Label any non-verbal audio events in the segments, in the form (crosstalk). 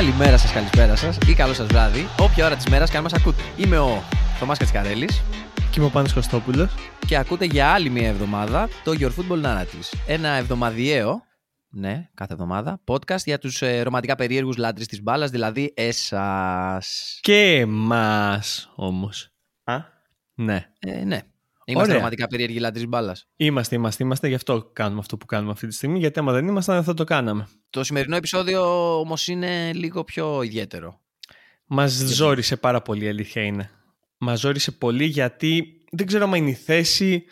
Καλημέρα σας, καλησπέρα σας ή καλό σας βράδυ, όποια ώρα της μέρας και αν μας ακούτε. Είμαι ο Θωμάς Κατσικαρέλης Και είμαι ο Πάνος Κωστόπουλος. και ακούτε για άλλη μια εβδομάδα το Your Football Narratives. Ένα εβδομαδιαίο, ναι, κάθε εβδομάδα, podcast για τους ε, ρομαντικά περίεργους λάτρε της μπάλας, δηλαδή εσάς. Και εμάς όμως. Α, ναι. Ε, ναι. Είμαστε Ωραία. ρομαντικά περίεργοι λάτρε τη μπάλας. Είμαστε, είμαστε, είμαστε. Γι' αυτό κάνουμε αυτό που κάνουμε αυτή τη στιγμή. Γιατί άμα δεν ήμασταν δεν θα το κάναμε. Το σημερινό επεισόδιο όμως είναι λίγο πιο ιδιαίτερο. Μας ζόρισε πάρα πολύ η αλήθεια είναι. Μας ζόρισε πολύ γιατί δεν ξέρω άμα είναι η θέση.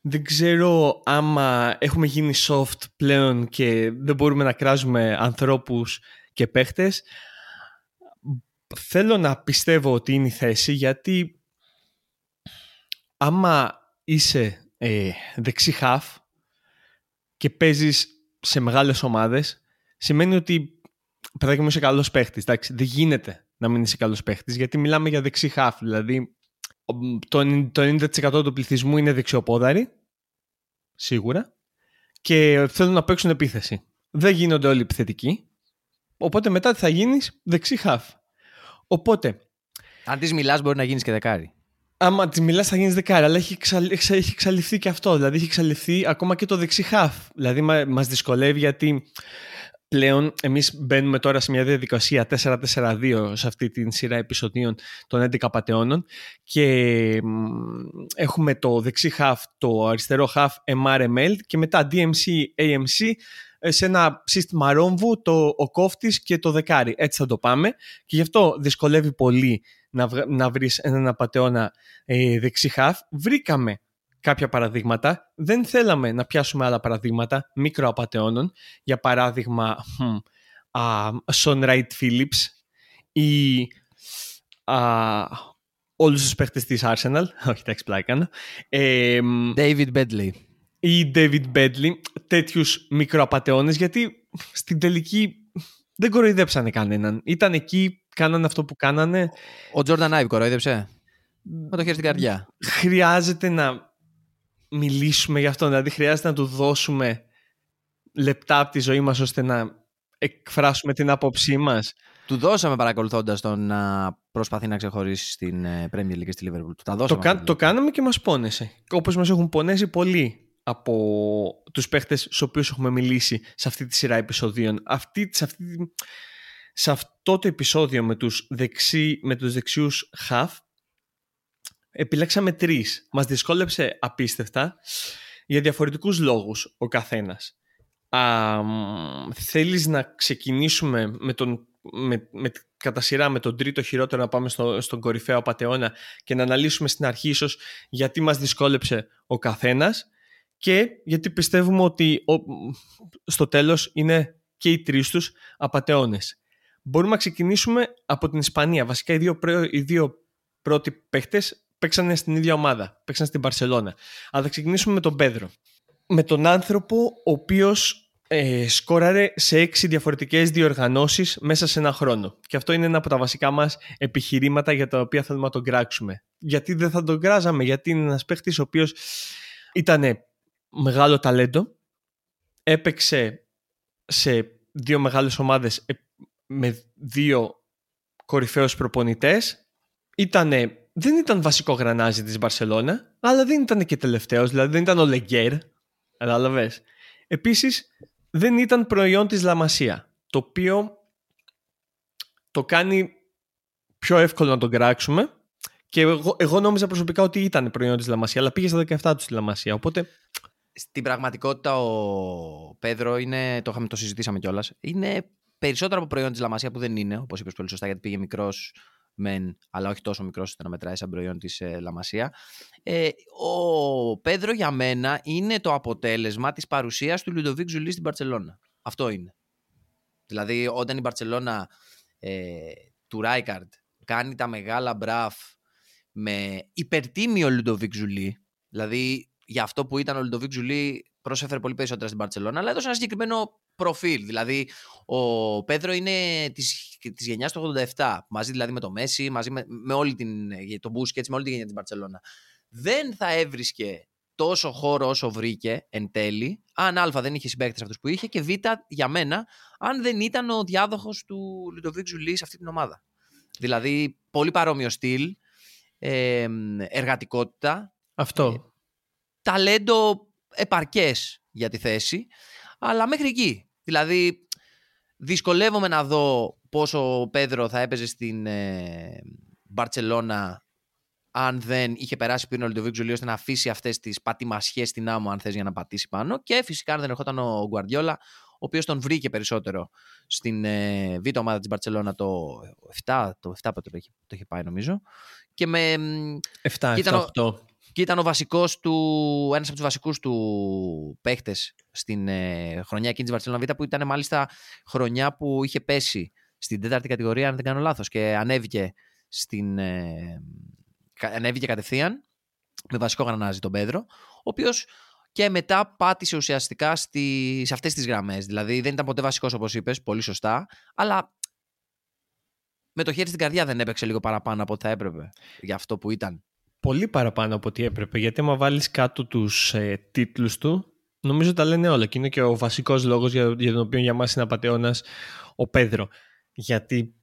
Δεν ξέρω άμα έχουμε γίνει soft πλέον και δεν μπορούμε να κράζουμε ανθρώπους και παίχτες. Θέλω να πιστεύω ότι είναι η θέση γιατί άμα είσαι ε, δεξί χαφ και παίζεις σε μεγάλες ομάδες σημαίνει ότι παιδάκι μου είσαι καλός παίχτης. Εντάξει, δεν γίνεται να μην είσαι καλός παίχτης γιατί μιλάμε για δεξί χαφ. Δηλαδή ο- το 90% το 90% του πληθυσμού είναι δεξιοπόδαροι σίγουρα και θέλουν να παίξουν επίθεση. Δεν γίνονται όλοι επιθετικοί οπότε μετά τι θα γίνεις δεξί χαφ. Οπότε Αν τη μιλάς, μπορεί να γίνεις και δεκάρι. Άμα τη μιλάς, θα γίνεις δεκάρα, αλλά έχει, εξαλ, εξα- έχει εξαλειφθεί και αυτό. Δηλαδή, έχει εξαλειφθεί ακόμα και το δεξί χαφ. Δηλαδή, μα μας δυσκολεύει γιατί πλέον εμείς μπαίνουμε τώρα σε μια διαδικασία 4-4-2 σε αυτή την σειρά επεισοδίων των 11 πατεώνων και μ, έχουμε το δεξί χαφ, το αριστερό χαφ MRML και μετά DMC, AMC ε, σε ένα σύστημα ρόμβου, το ο κόφτης και το δεκάρι. Έτσι θα το πάμε και γι' αυτό δυσκολεύει πολύ να, βγα- να βρεις έναν απατεώνα ε, δεξί χαφ. Βρήκαμε κάποια παραδείγματα. Δεν θέλαμε να πιάσουμε άλλα παραδείγματα μικροαπατεώνων. Για παράδειγμα, χμ, α, Son Wright Phillips ή α, όλους τους παίχτες της Arsenal. (laughs) Όχι, εντάξει, πλάκα κάνω. Ε, μ, David Bedley. Ή David Bedley, τέτοιους μικροαπατεώνες, γιατί στην τελική δεν κοροϊδέψανε κανέναν. Ήταν εκεί, κάνανε αυτό που κάνανε. Ο Jordan Ive κοροϊδεύσε. Με το χέρι στην καρδιά. Χρειάζεται να μιλήσουμε γι' αυτό, δηλαδή χρειάζεται να του δώσουμε λεπτά από τη ζωή μας ώστε να εκφράσουμε την άποψή μας. Του δώσαμε παρακολουθώντας τον να προσπαθεί να ξεχωρίσει στην ε, Premier League και στη Liverpool. Του τα Το, δώσαμε. κα- αυτά, το κάναμε και μας πόνεσε. Όπως μας έχουν πονέσει πολλοί από τους παίχτες στους οποίους έχουμε μιλήσει σε αυτή τη σειρά επεισοδίων. Αυτή, σε, αυτή, τη- σε αυτό το επεισόδιο με τους, δεξί, με τους δεξιούς χαφ επιλέξαμε τρεις. Μας δυσκόλεψε απίστευτα για διαφορετικούς λόγους ο καθένας. Α, μ, θέλεις να ξεκινήσουμε με τον, με, με, κατά σειρά με τον τρίτο χειρότερο να πάμε στο, στον κορυφαίο απατεώνα και να αναλύσουμε στην αρχή ίσως γιατί μας δυσκόλεψε ο καθένας και γιατί πιστεύουμε ότι ο, στο τέλος είναι και οι τρεις τους απατεώνες. Μπορούμε να ξεκινήσουμε από την Ισπανία. Βασικά οι δύο, πρέ- οι δύο πρώτοι παίχτες παίξανε στην ίδια ομάδα. Παίξαν στην Παρσελώνα. Αλλά θα ξεκινήσουμε με τον Πέδρο. Με τον άνθρωπο ο οποίος ε, σκόραρε σε έξι διαφορετικές διοργανώσεις μέσα σε ένα χρόνο. Και αυτό είναι ένα από τα βασικά μας επιχειρήματα για τα οποία θέλουμε να τον κράξουμε. Γιατί δεν θα τον κράζαμε, γιατί είναι ένας παίχτης ο οποίος ήταν μεγάλο ταλέντο, έπαιξε σε δύο μεγάλες ομάδες ε, με δύο κορυφαίους προπονητές, ήτανε, δεν ήταν βασικό γρανάζι της Μπαρσελώνα, αλλά δεν ήταν και τελευταίος, δηλαδή δεν ήταν ο Λεγκέρ, κατάλαβες. Επίσης, δεν ήταν προϊόν της Λαμασία, το οποίο το κάνει πιο εύκολο να τον κράξουμε. Και εγώ, εγώ νόμιζα προσωπικά ότι ήταν προϊόν της Λα Μασία, αλλά πήγε στα 17 του στη Λα Μασία, οπότε Στην πραγματικότητα ο Πέδρο είναι, το, είχαμε, το συζητήσαμε κιόλας, είναι περισσότερο από προϊόν της Λα Μασία που δεν είναι, όπως είπες πολύ σωστά, γιατί πήγε μικρός μεν, αλλά όχι τόσο μικρός ώστε να μετράει σαν προϊόν της ε, Λα Μασία. Ε, ο Πέδρο για μένα είναι το αποτέλεσμα της παρουσίας του Λουντοβίκ Ζουλί στην Μπαρσελόνα. Αυτό είναι. Δηλαδή, όταν η Μπαρσελόνα ε, του Ράικαρντ κάνει τα μεγάλα μπραφ με υπερτίμιο Λουντοβίκ Ζουλί, δηλαδή για αυτό που ήταν ο Λουντοβίκ Ζουλί προσέφερε πολύ περισσότερα στην Μπαρσελόνα, αλλά έδωσε ένα συγκεκριμένο προφίλ. Δηλαδή, ο Πέδρο είναι της, της γενιάς του 87, μαζί δηλαδή με το Μέσι, μαζί με, με όλη την, τον Μπούσκετς, με όλη τη γενιά της Μπαρσελόνα. Δεν θα έβρισκε τόσο χώρο όσο βρήκε εν τέλει, αν Α δεν είχε συμπαίκτες αυτούς που είχε, και Β για μένα, αν δεν ήταν ο διάδοχος του Λουντοβίκ Ζουλί σε αυτή την ομάδα. Δηλαδή, πολύ παρόμοιο στυλ, ε, εργατικότητα. Αυτό. Ε, ταλέντο επαρκές για τη θέση, αλλά μέχρι εκεί. Δηλαδή, δυσκολεύομαι να δω πόσο ο Πέδρο θα έπαιζε στην ε, Μπαρτσελόνα αν δεν είχε περάσει πριν ο Λουντοβίκ Ζουλί ώστε να αφήσει αυτές τις πατημασιές στην άμμο, αν θες, για να πατήσει πάνω. Και φυσικά αν δεν ερχόταν ο Γκουαρδιόλα, ο οποίος τον βρήκε περισσότερο στην ε, β' ομάδα της Μπαρσελόνα το 7, το 7 το είχε, το είχε πάει νομίζω. Και με. 7, και ήταν, 7, 8. Και ήταν ο βασικός του, ένας από τους βασικούς του παίχτες στην ε, χρονιά εκείνης της Βαρσελόνα Β' που ήταν μάλιστα χρονιά που είχε πέσει στην τέταρτη κατηγορία αν δεν κάνω λάθος και ανέβηκε στην, ε, ανέβηκε κατευθείαν με βασικό γρανάζι τον Πέδρο, ο οποίος και μετά πάτησε ουσιαστικά στη, σε αυτές τις γραμμές. Δηλαδή δεν ήταν ποτέ βασικός όπως είπες, πολύ σωστά, αλλά με το χέρι στην καρδιά δεν έπαιξε λίγο παραπάνω από ό,τι θα έπρεπε για αυτό που ήταν. Πολύ παραπάνω από ό,τι έπρεπε, γιατί άμα βάλεις κάτω τους ε, τίτλους του, νομίζω τα λένε όλα και είναι και ο βασικός λόγος για, για τον οποίο για μας είναι απαταιώνας ο Πέδρο. Γιατί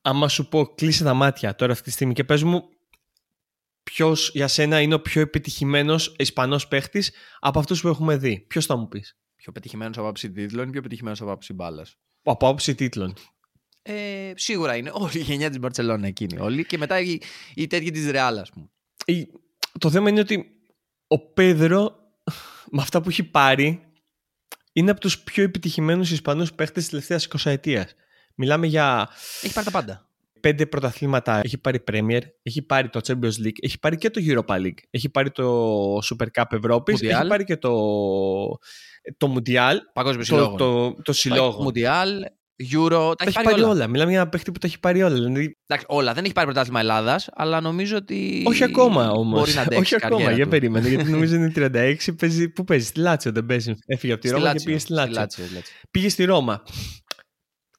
άμα σου πω κλείσε τα μάτια τώρα αυτή τη στιγμή και πες μου ποιος για σένα είναι ο πιο επιτυχημένος Ισπανός παίχτης από αυτούς που έχουμε δει. Ποιος θα μου πεις; Πιο πετυχημένο από άποψη τίτλων ή πιο πετυχημένο από άποψη μπάλας; Από άποψη τίτλων. Ε, σίγουρα είναι όλη η γενιά της Μπαρσελόνα εκείνη. Όλοι και μετά η, η τέτοια της Ρεάλ, ας πούμε. Το θέμα είναι ότι ο Πέδρο με αυτά που έχει πάρει είναι από τους πιο επιτυχημένους Ισπανούς παίχτες της τελευταίας 20 ετία. Μιλάμε για. Έχει πάρει τα πάντα πέντε πρωταθλήματα. Έχει πάρει Premier, έχει πάρει το Champions League, έχει πάρει και το Europa League, έχει πάρει το Super Cup Ευρώπης, έχει πάρει και το, το Mundial. Παγκόσμιο συλλόγο. Το, το, το συλλόγο. Mundial, Euro. Τα, έχει πάρει, όλα. Μιλάμε για ένα παίχτη που τα έχει πάρει όλα. Δηλαδή... Εντάξει, όλα. Δεν έχει πάρει πρωτάθλημα Ελλάδας, αλλά νομίζω ότι. Όχι ακόμα όμως. Μπορεί να (laughs) αντέξει. Όχι ακόμα, για περίμενε. γιατί νομίζω (laughs) είναι 36. Παίζει, πού παίζει, στη Λάτσιο δεν παίζει. Έφυγε από τη Ρώμα και πήγε στη Λάτσιο. Πήγε στη Ρώμα.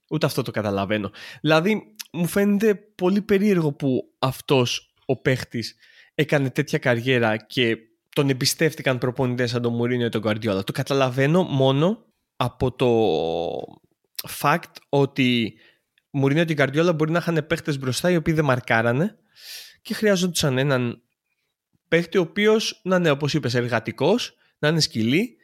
Ούτε αυτό το καταλαβαίνω. Δηλαδή, μου φαίνεται πολύ περίεργο που αυτός ο παίχτης έκανε τέτοια καριέρα και τον εμπιστεύτηκαν προπονητές σαν τον Μουρίνιο ή τον Guardiola. Το καταλαβαίνω μόνο από το fact ότι Μουρίνιο και Guardiola μπορεί να είχαν παίχτες μπροστά οι οποίοι δεν μαρκάρανε και χρειάζονταν έναν παίχτη ο οποίος να είναι όπως είπες εργατικός, να είναι σκυλή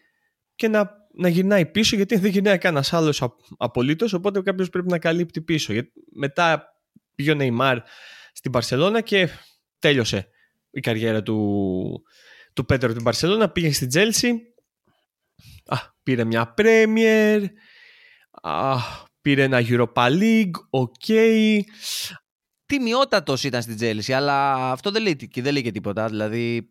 και να, να γυρνάει πίσω γιατί δεν γυρνάει κανένας άλλος απολύτως. Οπότε κάποιος πρέπει να καλύπτει πίσω. Γιατί μετά πήγε ο Νεϊμάρ στην Μπαρσελόνα και τέλειωσε η καριέρα του, του Πέδρο στην Μπαρσελόνα. Πήγε στην Τσέλσι. Α, πήρε μια Premier. Α, πήρε ένα Europa League. OK. Okay. Τιμιότατος ήταν στην Τσέλσι, αλλά αυτό δεν λέει, δεν λέει και τίποτα. Δηλαδή,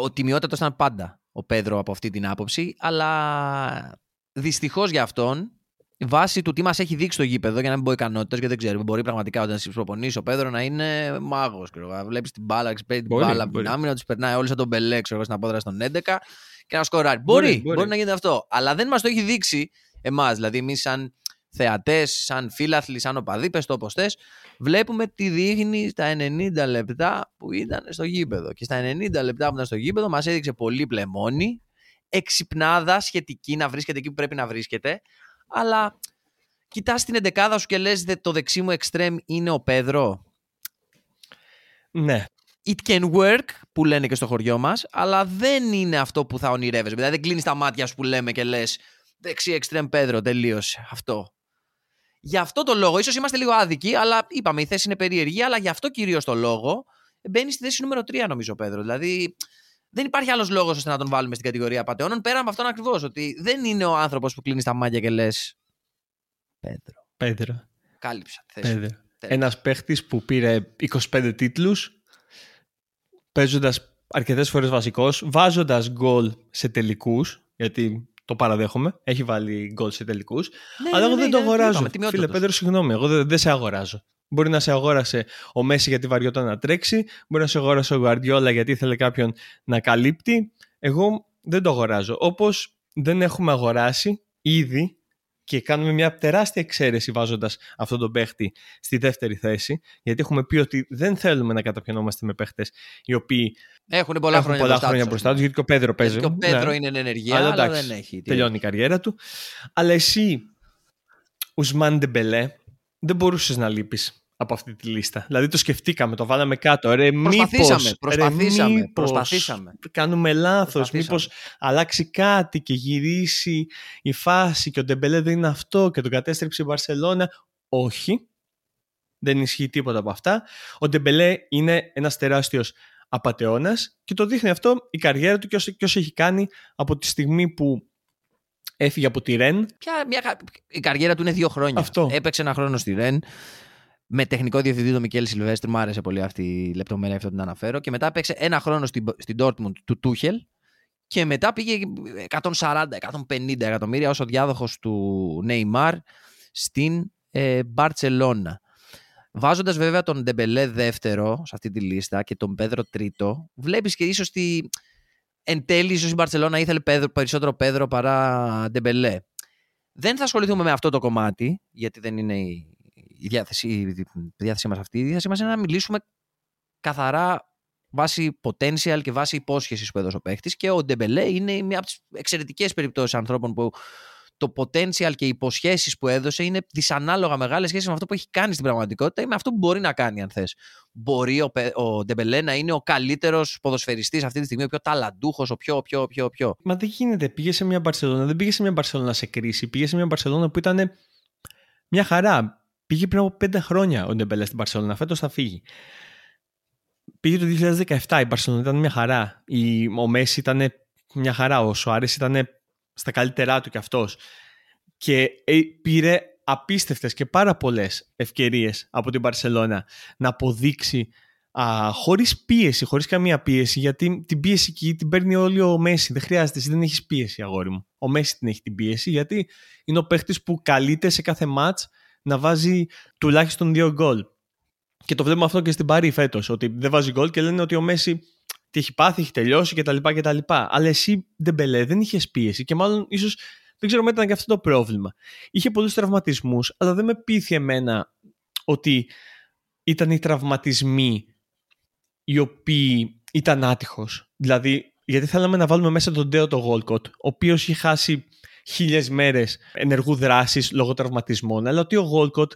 ο τιμιότατος ήταν πάντα ο Πέδρο από αυτή την άποψη, αλλά δυστυχώς για αυτόν, βάσει του τι μας έχει δείξει το γήπεδο, για να μην πω ικανότητες, γιατί δεν ξέρουμε, μπορεί πραγματικά όταν προπονήσει ο Πέδρο να είναι μάγος. Βλέπεις την μπάλα, παίρνει την μπάλα από την άμυνα, τους περνάει όλοι σαν τον Μπελέ, ξέρω στην απόδραση των 11 και να σκοράρει. Μπορεί, μπορεί, μπορεί, μπορεί να γίνει αυτό. Αλλά δεν μας το έχει δείξει εμάς, δηλαδή εμείς σαν θεατές, σαν φίλαθλοι, σαν οπαδοί, πε το όπως θες, βλέπουμε τι δείχνει στα 90 λεπτά που ήταν στο γήπεδο. Και στα 90 λεπτά που ήταν στο γήπεδο μας έδειξε πολύ πλεμόνι, εξυπνάδα σχετική να βρίσκεται εκεί που πρέπει να βρίσκεται, αλλά κοιτάς την εντεκάδα σου και λες το δεξί μου εξτρέμ είναι ο Πέδρο. Ναι. It can work που λένε και στο χωριό μας, αλλά δεν είναι αυτό που θα ονειρεύεσαι. Δηλαδή δεν κλείνεις τα μάτια σου που λέμε και λες δεξί εξτρέμ Πέδρο, τελείωσε αυτό. Γι' αυτό το λόγο, ίσως είμαστε λίγο άδικοι, αλλά είπαμε η θέση είναι περίεργη, αλλά γι' αυτό κυρίως το λόγο μπαίνει στη θέση νούμερο 3, νομίζω, Πέδρο. Δηλαδή, δεν υπάρχει άλλος λόγος ώστε να τον βάλουμε στην κατηγορία πατεώνων πέρα από αυτόν ακριβώς. Ότι δεν είναι ο άνθρωπος που κλείνει τα μάτια και λες. Πέδρο. Πέδρο. Κάλυψα τη θέση. Πέδρο. Ένας παίχτης που πήρε 25 τίτλους, παίζοντας αρκετές φορές βασικός, βάζοντας γκολ σε τελικούς, γιατί το παραδέχομαι. Έχει βάλει γκολ σε τελικούς. Ναι, αλλά ναι, εγώ ναι, δεν το αγοράζω. Φίλε Πέτρο, συγγνώμη, εγώ δεν, δεν σε αγοράζω. Μπορεί να σε αγόρασε ο Μέση γιατί βαριόταν να τρέξει. Μπορεί να σε αγόρασε ο Γουαρδιόλα γιατί ήθελε κάποιον να καλύπτει. Εγώ δεν το αγοράζω. Όπως δεν έχουμε αγοράσει ήδη και κάνουμε μια τεράστια εξαίρεση βάζοντας αυτόν τον παίχτη στη δεύτερη θέση. Γιατί έχουμε πει ότι δεν θέλουμε να καταπιανόμαστε με παίχτες οι οποίοι έχουν πολλά, έχουν χρόνια, πολλά χρόνια μπροστά τους. Γιατί και ο Πέδρο παίζει. Και ο Πέδρο ναι. είναι εν ενεργεία, αλλά, αλλά δεν έχει. Τελειώνει η καριέρα του. Αλλά εσύ, Ουσμάν Ντεμπελέ, δεν μπορούσες να λείπεις από αυτή τη λίστα. Δηλαδή το σκεφτήκαμε, το βάλαμε κάτω. Ρε, προσπαθήσαμε, μήπως, προσπαθήσαμε, ρε, μήπως προσπαθήσαμε. Κάνουμε λάθος, μήπως αλλάξει κάτι και γυρίσει η φάση και ο Ντεμπελέ δεν είναι αυτό και τον κατέστρεψε η Μπαρσελόνα. Όχι, δεν ισχύει τίποτα από αυτά. Ο Ντεμπελέ είναι ένας τεράστιος απατεώνας και το δείχνει αυτό η καριέρα του και όσο, και όσο έχει κάνει από τη στιγμή που έφυγε από τη Ρεν. Ποια, μια, η καριέρα του είναι δύο χρόνια. Αυτό. Έπαιξε ένα χρόνο στη Ρεν με τεχνικό διευθυντή τον Μικέλ Σιλβέστρη. Μου άρεσε πολύ αυτή η λεπτομέρεια, αυτό την αναφέρω. Και μετά παίξε ένα χρόνο στην, στην Dortmund του Τούχελ. Και μετά πήγε 140-150 εκατομμύρια ως ο διάδοχος του Νέιμαρ στην ε, Μπαρτσελώνα. Βάζοντας βέβαια τον Ντεμπελέ δεύτερο σε αυτή τη λίστα και τον Πέδρο τρίτο, βλέπεις και ίσως ότι εν τέλει ίσως η Μπαρσελόνα ήθελε Πέδρο, περισσότερο Πέδρο παρά Ντεμπελέ. Δεν θα ασχοληθούμε με αυτό το κομμάτι, γιατί δεν είναι η η διάθεση, η διάθεσή μας αυτή. Η διάθεσή μας είναι να μιλήσουμε καθαρά βάσει potential και βάσει υπόσχεσης που έδωσε ο παίχτης. Και ο Ντεμπελέ είναι μια από τις εξαιρετικές περιπτώσεις ανθρώπων που το potential και οι υποσχέσεις που έδωσε είναι δυσανάλογα μεγάλες σχέση με αυτό που έχει κάνει στην πραγματικότητα ή με αυτό που μπορεί να κάνει, αν θες. Μπορεί ο, ο Ντεμπελέ να είναι ο καλύτερος ποδοσφαιριστής αυτή τη στιγμή, ο πιο ταλαντούχος, ο πιο, πιο, πιο, πιο. Μα δεν γίνεται. Πήγε σε μια Μπαρσελόνα, δεν πήγε σε μια Μπαρσελόνα σε κρίση. Πήγε σε μια Μπαρσελόνα που ήταν μια χαρά. Πήγε πριν από πέντε χρόνια ο Ντεμπελέ στην Μπαρσελόνα. Φέτος θα φύγει. Πήγε το 2017. Η Μπαρσελόνα ήταν μια χαρά. Η, ο Μέσι ήταν μια χαρά. Ο Σουάρες ήταν στα καλύτερά του κι αυτός. Και ε, πήρε απίστευτες και πάρα πολλές ευκαιρίες από την Μπαρσελόνα να αποδείξει α, χωρίς πίεση, χωρίς καμία πίεση, γιατί την πίεση εκεί την παίρνει όλη ο Μέση. Δεν χρειάζεται, εσύ δεν έχεις πίεση, αγόρι μου. Ο Μέση την έχει την πίεση, γιατί είναι ο παίχτης που καλείται σε κάθε μάτς να βάζει τουλάχιστον δύο γκολ. Και το βλέπουμε αυτό και στην Παρή φέτος, ότι δεν βάζει γκολ και λένε ότι ο Μέση τι έχει πάθει, έχει τελειώσει κτλ. κτλ. Αλλά εσύ δεν μπελέ, δεν είχες πίεση και μάλλον ίσως δεν ξέρω μετά ήταν και αυτό το πρόβλημα. Είχε πολλούς τραυματισμούς, αλλά δεν με πείθει εμένα ότι ήταν οι τραυματισμοί οι οποίοι ήταν άτυχος. Δηλαδή, γιατί θέλαμε να βάλουμε μέσα τον Τέο το Γουόλκοτ, ο οποίος είχε χάσει χίλιες μέρες ενεργού δράσης λόγω τραυματισμών. Αλλά ότι ο Γουόλκοτ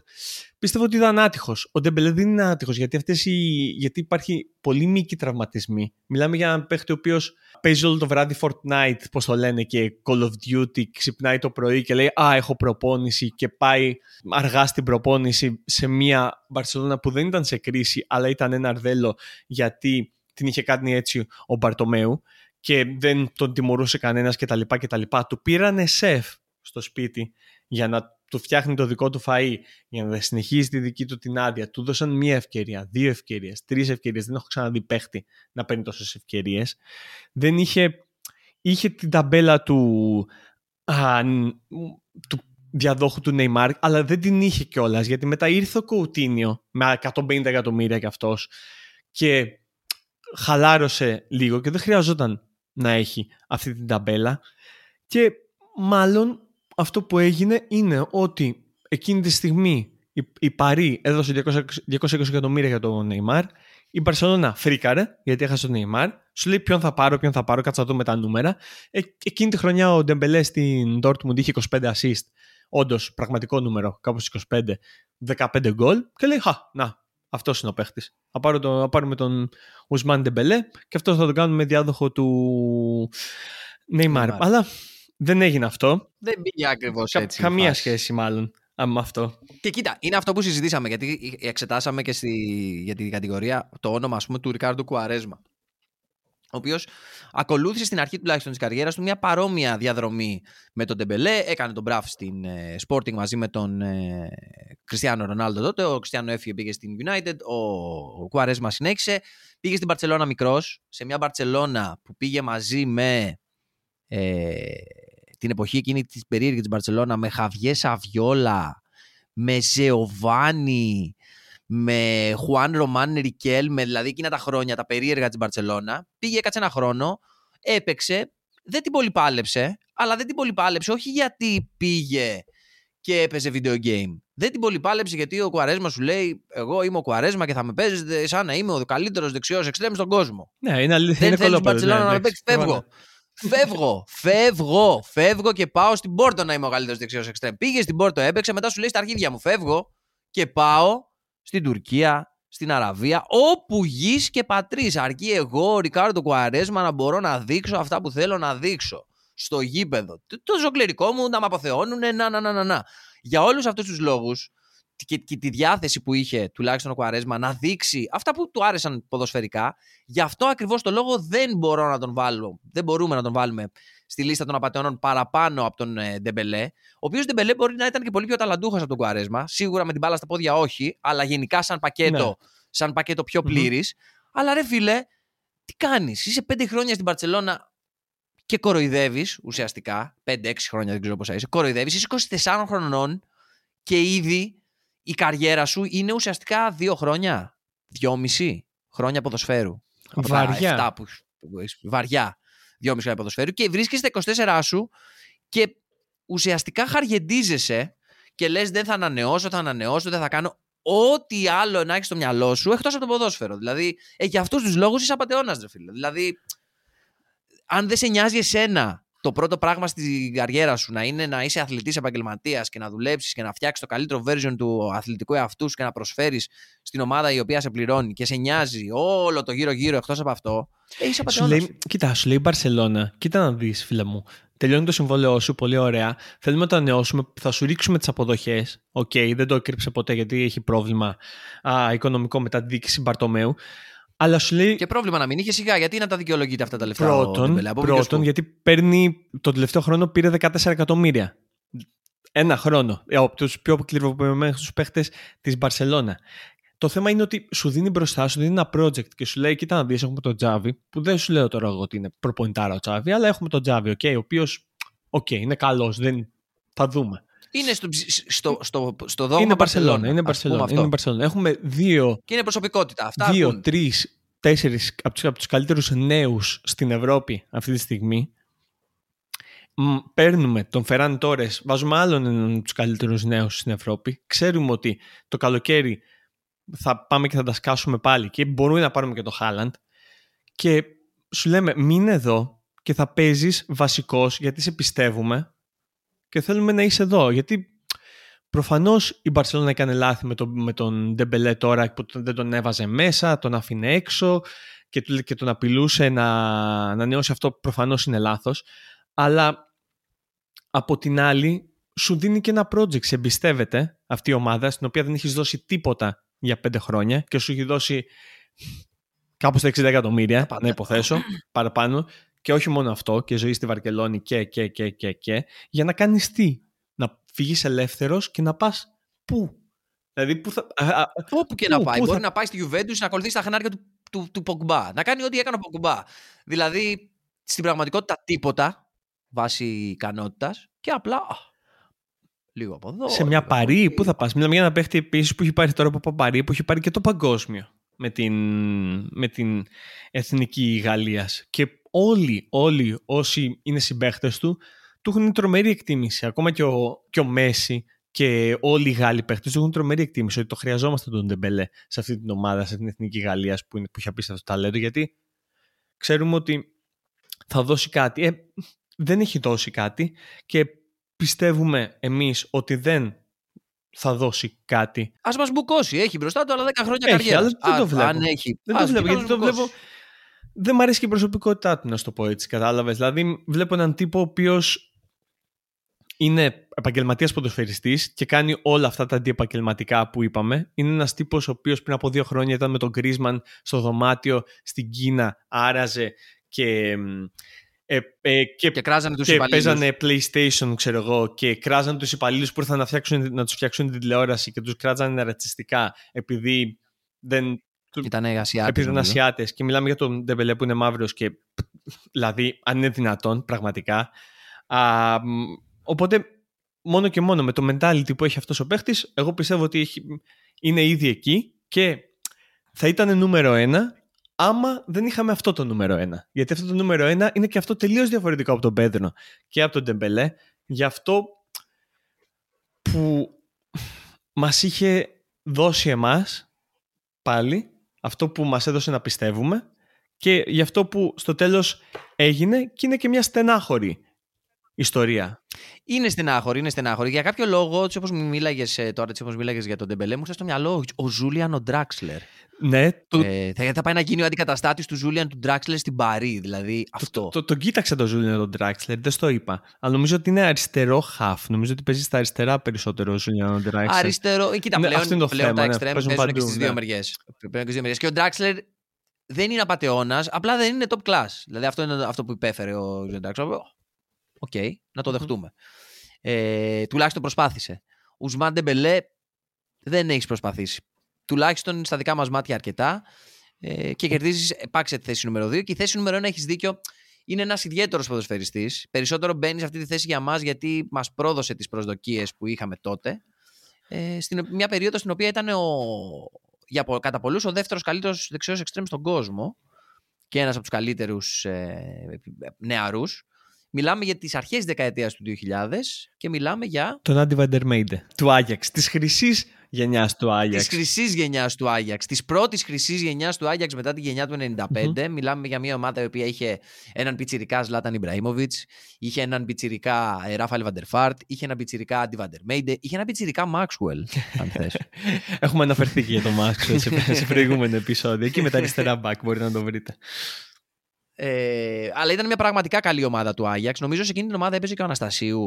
πιστεύω ότι ήταν άτυχος. Ο Ντεμπελέ δεν είναι άτυχος γιατί, αυτές οι... γιατί υπάρχει πολύ μυϊκοί τραυματισμοί. Μιλάμε για έναν παίχτη ο οποίος παίζει όλο το βράδυ Fortnite, πώς το λένε, και Call of Duty, ξυπνάει το πρωί και λέει Α, έχω προπόνηση και πάει αργά στην προπόνηση σε μια Μπαρσελόνα που δεν ήταν σε κρίση, αλλά ήταν ένα αρδέλο γιατί την είχε κάνει έτσι ο Μπαρτομέου και δεν τον τιμωρούσε κανένας κτλ. λοιπά Του πήρανε σεφ στο σπίτι για να του φτιάχνει το δικό του φαΐ, για να συνεχίζει τη δική του την άδεια. Του δώσαν μία ευκαιρία, δύο ευκαιρίες, τρεις ευκαιρίες. Δεν έχω ξαναδεί παίχτη να παίρνει τόσες ευκαιρίες. Δεν είχε, είχε την ταμπέλα του, α, του διαδόχου του Νεϊμάρ, αλλά δεν την είχε κιόλας, γιατί μετά ήρθε ο Κοουτίνιο με 150 εκατομμύρια κι αυτός και χαλάρωσε λίγο και δεν χρειαζόταν να έχει αυτή την ταμπέλα. Και μάλλον αυτό που έγινε είναι ότι εκείνη τη στιγμή η, η Παρή έδωσε 200, 220 εκατομμύρια για τον Neymar. Η Μπαρσελόνα φρίκαρε γιατί έχασε τον Neymar. Σου λέει ποιον θα πάρω, ποιον θα πάρω, κάτσα δούμε τα νούμερα ε, εκείνη τη χρονιά ο Ντεμπελέ στην Dortmund είχε 25 assist. Όντως πραγματικό νούμερο, κάπως 25 15 γκολ. Και λέει χα, να, αυτός είναι ο παίχτης. Θα, το, πάρουμε τον Ουσμάν Ντεμπελέ και αυτό θα τον κάνουμε διάδοχο του Νεϊμάρ. Αλλά δεν έγινε αυτό. Δεν πήγε ακριβώς έτσι. Καμία σχέση μάλλον με αυτό. Και κοίτα, είναι αυτό που συζητήσαμε γιατί εξετάσαμε και στη, για την κατηγορία το όνομα ας πούμε, του Ρικάρντο Κουαρέσμα ο οποίος ακολούθησε στην αρχή τουλάχιστον της καριέρας του μια παρόμοια διαδρομή με τον Τεμπελέ. Έκανε τον Μπραφ στην ε, Sporting μαζί με τον Κριστιανό Ρονάλντο τότε. Ο Κριστιανό έφυγε, πήγε στην United. Ο, ο Κουαρέσμα συνέχισε. Πήγε στην Παρσελώνα μικρός, σε μια Μπαρσελώνα που πήγε μαζί με ε, την εποχή εκείνη της περίεργη της Μπαρσελώνα με Χαβιέ Σαβιόλα, με Ζεοβάνι, με Χουάν Ρωμάν Ρικέλ, με δηλαδή εκείνα τα χρόνια, τα περίεργα της Μπαρσελόνα. Πήγε, έκατσε ένα χρόνο, έπαιξε, δεν την πολυπάλεψε, αλλά δεν την πολυπάλεψε όχι γιατί πήγε και έπαιζε video game. Δεν την πολυπάλεψε γιατί ο Κουαρέσμα σου λέει: Εγώ είμαι ο Κουαρέσμα και θα με παίζετε σαν να είμαι ο καλύτερος δεξιός εξτρέμ στον κόσμο. Ναι, είναι αλήθεια. Δεν είναι θέλεις Μπαρσελόνα ναι, να με εντάξει, παίξεις. Φεύγω. ναι. φεύγω, φεύγω, φεύγω και πάω στην Πόρτο να είμαι ο καλύτερος δεξιός εξτρέμ. Πήγε στην Πόρτο, έπαιξε, μετά σου λέει στα αρχίδια μου: Φεύγω και πάω στην Τουρκία, στην Αραβία, όπου γης και πατρί. Αρκεί εγώ, ο Ρικάρντο Κουαρέσμα, να μπορώ να δείξω αυτά που θέλω να δείξω. Στο γήπεδο. Το- Το ζωκλερικό μου να με αποθεώνουν, να, να, να, να, να. Για όλους αυτούς τους λόγους και, και τη διάθεση που είχε τουλάχιστον ο Κουαρέσμα να δείξει αυτά που του άρεσαν ποδοσφαιρικά, γι' αυτό ακριβώς το λόγο δεν μπορώ να τον βάλω. Δεν μπορούμε να τον βάλουμε στη λίστα των απαταιώνων παραπάνω από τον ε, Ντεμπελέ. Ο οποίος Ντεμπελέ μπορεί να ήταν και πολύ πιο ταλαντούχος από τον Κουαρέσμα. Σίγουρα με την μπάλα στα πόδια όχι, αλλά γενικά σαν πακέτο, Ναι. σαν πακέτο πιο Μμμ. πλήρης. Αλλά ρε φίλε, τι κάνεις; Είσαι πέντε χρόνια στην Παρσελώνα και κοροϊδεύεις ουσιαστικά. 5-6 χρόνια δεν ξέρω πόσα είσαι. Κοροϊδεύεις. Είσαι 24 χρονών και ήδη η καριέρα σου είναι ουσιαστικά δύο χρόνια. Δυόμιση χρόνια ποδοσφαίρου. Από τα Βαριά. εφτά που, που έχεις- βαριά. Δυόμιση χρόνια ποδοσφαίρου και βρίσκεσαι στα 24 σου και ουσιαστικά χαργεντίζεσαι και λες δεν θα ανανεώσω, θα ανανεώσω, δεν θα κάνω ό,τι άλλο να έχεις στο μυαλό σου εκτός από το ποδόσφαιρο. Δηλαδή, ε, για αυτούς τους λόγους είσαι απαταιώνας, ρε φίλε. Δηλαδή, αν δεν σε νοιάζει εσένα το πρώτο πράγμα στην καριέρα σου να είναι να είσαι αθλητής επαγγελματίας και να δουλέψεις και να φτιάξεις το καλύτερο version του αθλητικού εαυτού σου και να προσφέρεις στην ομάδα η οποία σε πληρώνει και σε νοιάζει όλο το γύρω-γύρω εκτός από αυτό, ε, είσαι Σου απαταιώνας. λέει, κοίτα, σου λέει η Μπαρσελόνα, κοίτα να δεις, φίλε μου. Τελειώνει το συμβόλαιό σου, πολύ ωραία. Θέλουμε να το ανανεώσουμε, θα σου ρίξουμε τις αποδοχές. Οκέι, δεν το έκρυψε ποτέ γιατί έχει πρόβλημα α, οικονομικό με τη διοίκηση Μπαρτομέου. Αλλά σου λέει Και πρόβλημα να μην είχε σιγά, γιατί να τα δικαιολογείτε αυτά τα λεφτά. ο πρώτον, Ντεμπελέ, από ποιος πρώτον που; γιατί παίρνει το τελευταίο χρόνο πήρε 14 εκατομμύρια. Ένα χρόνο. ε, Από τους πιο καλοπληρωμένους παίχτες της Μπαρσελόνα. Το θέμα είναι ότι σου δίνει μπροστά, σου δίνει ένα project και σου λέει: Κοίτα να δεις, έχουμε τον Τζάβι, που δεν σου λέω τώρα εγώ ότι είναι προπονητάρα ο Τζάβι, αλλά έχουμε τον Τζάβι, okay, ο οποίος, οκ, είναι καλός, δεν... θα δούμε. Είναι στο, στο, στο, στο δόγμα είναι Μπαρσελόνα. Μπαρσελόνα. Είναι ας πούμε Μπαρσελόνα. αυτό. Είναι Μπαρσελόνα. Έχουμε δύο, Και είναι προσωπικότητα. Αυτά δύο ακούν. τρεις, τέσσερις από τους από τους καλύτερους νέους στην Ευρώπη αυτή τη στιγμή. Μ, Παίρνουμε τον Φεράν Τόρες, βάζουμε άλλον έναν από τους καλύτερους νέους στην Ευρώπη. Ξέρουμε ότι το καλοκαίρι θα πάμε και θα τα σκάσουμε πάλι και μπορούμε να πάρουμε και τον Χάλαντ. Και σου λέμε, μείνε εδώ και θα παίζεις βασικός γιατί σε πιστεύουμε και θέλουμε να είσαι εδώ. Γιατί Προφανώς η Μπαρσελόνα έκανε λάθη με, τον με τον Ντεμπελέ τώρα που τον- δεν τον έβαζε μέσα, τον άφηνε έξω και, του- και τον απειλούσε να, να νεώσει αυτό. Προφανώς είναι λάθος. Αλλά από την άλλη, σου δίνει και ένα project. Σε εμπιστεύεται αυτή η ομάδα, στην οποία δεν έχεις δώσει τίποτα για πέντε χρόνια και σου έχει δώσει κάπου στα 60 εκατομμύρια, πάντα. να υποθέσω, παραπάνω. Και όχι μόνο αυτό, και ζωή στη Βαρκελόνη και, και, και, και, και, για να κάνεις τι, να φύγεις ελεύθερος και να πας πού; Δηλαδή, πού θα... α, α, Όπου και Πού, να πάει; πού Μπορεί θα- να πάει στη Juventus να ακολουθήσει τα χνάρια του, του, του Πογμπά. Να κάνει ό,τι έκανε ο Πογμπά. Δηλαδή, στην πραγματικότητα τίποτα βάσει ικανότητας και απλά. Α, λίγο από εδώ. σε μια λίγο από παρή, εκεί. πού θα πας. Μιλάμε για ένα παίχτη επίσης που έχει πάρει τώρα από παρή, που έχει πάρει και το παγκόσμιο με την, με την εθνική Γαλλίας. Και όλοι, όλοι όσοι είναι συμπαίχτες του, του έχουν τρομερή εκτίμηση. Ακόμα και ο, και ο Μέση και όλοι οι Γάλλοι παίχτες του έχουν τρομερή εκτίμηση ότι το χρειαζόμαστε τον Ντεμπελέ σε αυτή την ομάδα, σε αυτή την εθνική Γαλλίας που, είναι, που έχει απίστευτο ταλέντο, γιατί ξέρουμε ότι θα δώσει κάτι. Ε, δεν έχει δώσει κάτι και πιστεύουμε εμείς ότι δεν θα δώσει κάτι; Α μας μπουκώσει. Έχει μπροστά του άλλα 10 χρόνια Έχει, καριέρας. αλλά δεν το βλέπω. Αν έχει. Δεν ας το βλέπω, βγει να γιατί το μας μπουκώσει. βλέπω... Δεν μ' αρέσει και η προσωπικότητά του, να σου το πω έτσι, κατάλαβες. Δηλαδή, βλέπω έναν τύπο ο οποίος είναι επαγγελματίας ποδοσφαιριστής και κάνει όλα αυτά τα αντιεπαγγελματικά που είπαμε. Είναι ένας τύπος ο οποίος πριν από δύο χρόνια ήταν με τον Κρίσμαν στο δωμάτιο στην Κίνα, άραζε και, ε, ε, και Και κράζανε τους και υπαλλήλους. παίζανε PlayStation, ξέρω εγώ, και κράζανε τους υπαλλήλους που ήρθαν να, φτιάξουν, να τους φτιάξουν την τηλεόραση και τους κράζανε ρατσιστικά επειδή δεν Ήταν Ασιάτες. επειδή ήταν Ασιάτες και μιλάμε για τον Ντεμπελέ που είναι μαύρος και δηλαδή αν είναι δυνατόν πραγματικά. Α, μ, οπότε μόνο και μόνο με το mentality που έχει αυτός ο παίχτης εγώ πιστεύω ότι έχει, είναι ήδη εκεί και θα ήταν νούμερο ένα άμα δεν είχαμε αυτό το νούμερο ένα. Γιατί αυτό το νούμερο ένα είναι και αυτό τελείως διαφορετικό από τον Πέδρο και από τον Ντεμπελέ. Γι' αυτό που μας είχε δώσει εμάς πάλι αυτό που μας έδωσε να πιστεύουμε και γι' αυτό που στο τέλος έγινε και είναι και μια στενάχωρη ιστορία. Είναι στενάχωρη, είναι στενάχωρη. Για κάποιο λόγο, έτσι όπως μίλαγες ε, τώρα, έτσι όπως μίλαγες για τον Ντεμπελέ, μου ήρθε στο μυαλό ο Ζούλιαν ο Ντράξλερ. Ναι. Το... Ε, θα, θα πάει να γίνει ο αντικαταστάτης του Ζούλιαν του Ντράξλερ στην Παρί. Δηλαδή αυτό. Το, το, το, κοίταξε το Ζούλιαν τον Ντράξλερ, δεν στο είπα. Αλλά νομίζω ότι είναι αριστερό χαφ. Νομίζω ότι παίζει στα αριστερά περισσότερο ο Ζούλιαν ο Ντράξλερ. Αριστερό. Ε, κοίτα, ναι, πλέον, αυτό είναι το πλέον θέμα, τα εξτρέμ ναι, παίζουν και στις δύο μεριές. Και ο Ντράξλερ δεν είναι απατεώνας, απλά δεν είναι top class. Δηλαδή αυτό είναι αυτό που υπέφερε ο Ζούλιαν Ντράξλερ. Οκ, okay, να το δεχτούμε. Ε, τουλάχιστον προσπάθησε. Ουσμάν Ντεμπελέ δεν έχεις προσπαθήσει. Τουλάχιστον στα δικά μας μάτια αρκετά. Ε, και κερδίζεις, επάξια τη θέση νούμερο 2. Και η θέση νούμερο 1 έχεις δίκιο. Είναι ένας ιδιαίτερος ποδοσφαιριστής. Περισσότερο μπαίνει σε αυτή τη θέση για μας γιατί μας πρόδωσε τις προσδοκίες που είχαμε τότε. Ε, στην, μια περίοδος στην οποία ήταν ο, για, κατά πολλούς ο δεύτερος καλύτερος δεξιός εξτρέμ στον κόσμο και ένας από τους καλύτερους ε, νεαρούς. Μιλάμε για τις αρχές της δεκαετίας του 2000 και μιλάμε για... Τον Άντι Βαντερμέιντε, του Άγιαξ, της χρυσής γενιάς του Άγιαξ. Της χρυσής γενιάς του Άγιαξ. Της πρώτης χρυσής γενιάς του Άγιαξ μετά τη γενιά του 95. Μιλάμε για μια ομάδα η οποία είχε έναν πιτσιρικά Ζλάταν Ιμπραήμοβιτ, είχε έναν πιτσιρικά ε, Ράφαλ Βαντερφάρτ, είχε έναν πιτσιρικά Άντι Βαντερμέιντε, είχε έναν πιτσιρικά Μάξουελ. Αν θες. (laughs) Έχουμε αναφερθεί και για το Μάξουελ σε, σε προηγούμενο επεισόδιο. Εκεί με τα αριστερά μπακ μπορεί να το βρείτε. Ε, αλλά ήταν μια πραγματικά καλή ομάδα του Άγιαξ. Νομίζω σε εκείνη την ομάδα έπαιζε και ο Αναστασίου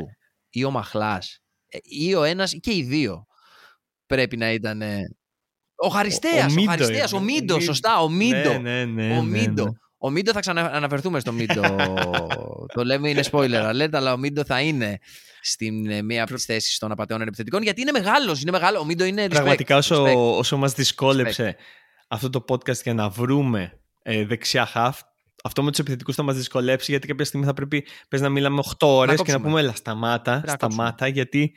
ή ο Μαχλάς. Ε, ή ο ένας και οι δύο. Πρέπει να ήταν. Ο Χαριστέας, ο, ο, Χαριστέας, ο Μίντο, σωστά, ο Μίντο. Ναι, ναι, ναι, ο Μίντο. Ο Μίντο θα ξανααναφερθούμε στο Μίντο. (laughs) το λέμε είναι spoiler alert, αλλά ο Μίντο θα είναι στην ε, μία από τις θέσεις των απαταιών επιθετικών γιατί είναι μεγάλος. Είναι μεγάλο. Ο Μίντο είναι. Πραγματικά, όσο, όσο μας δυσκόλεψε αυτό το podcast για να βρούμε ε, δεξιά half, αυτό με τους επιθετικούς θα μας δυσκολέψει γιατί κάποια στιγμή θα πρέπει πες, να μιλάμε 8 ώρες και να πούμε έλα σταμάτα, σταμάτα γιατί